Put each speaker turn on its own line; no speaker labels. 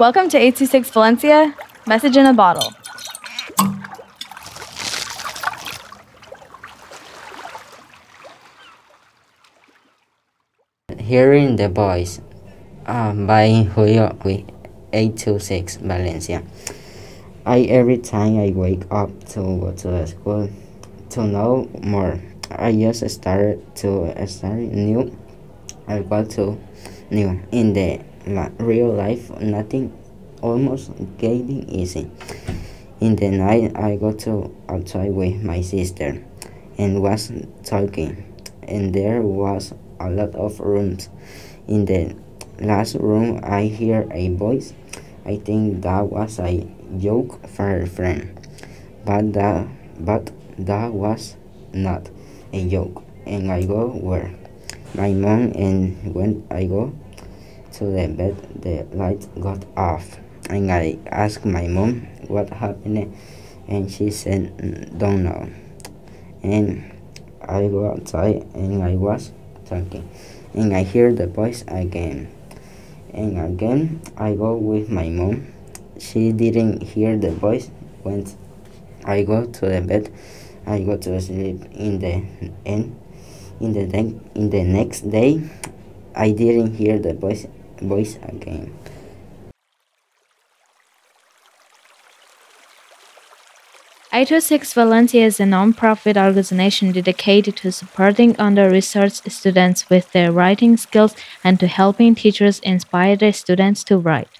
Welcome to 826 Valencia, message in a bottle.
Hearing the voice uh, by Julio with 826 Valencia. I every time I wake up to go to the school to know more. I just started to start new. I got to new in the real life. Nothing almost getting easy. In the night, I go to outside with my sister and was talking, and there was a lot of rooms. In the last room, I hear a voice. I think that was a joke for a friend, but that but that was not a joke. And I go where my mom and when I go to the bed, the light got off, and I asked my mom what happened, and she said "Mm, don't know. And I go outside and I was talking, and I hear the voice again. And again, I go with my mom. She didn't hear the voice. When I go to the bed, I go to sleep. In the end, in the in the next day, I didn't hear the voice voice again.
826 Valencia is a non-profit organization dedicated to supporting under-resourced students with their writing skills and to helping teachers inspire their students to write.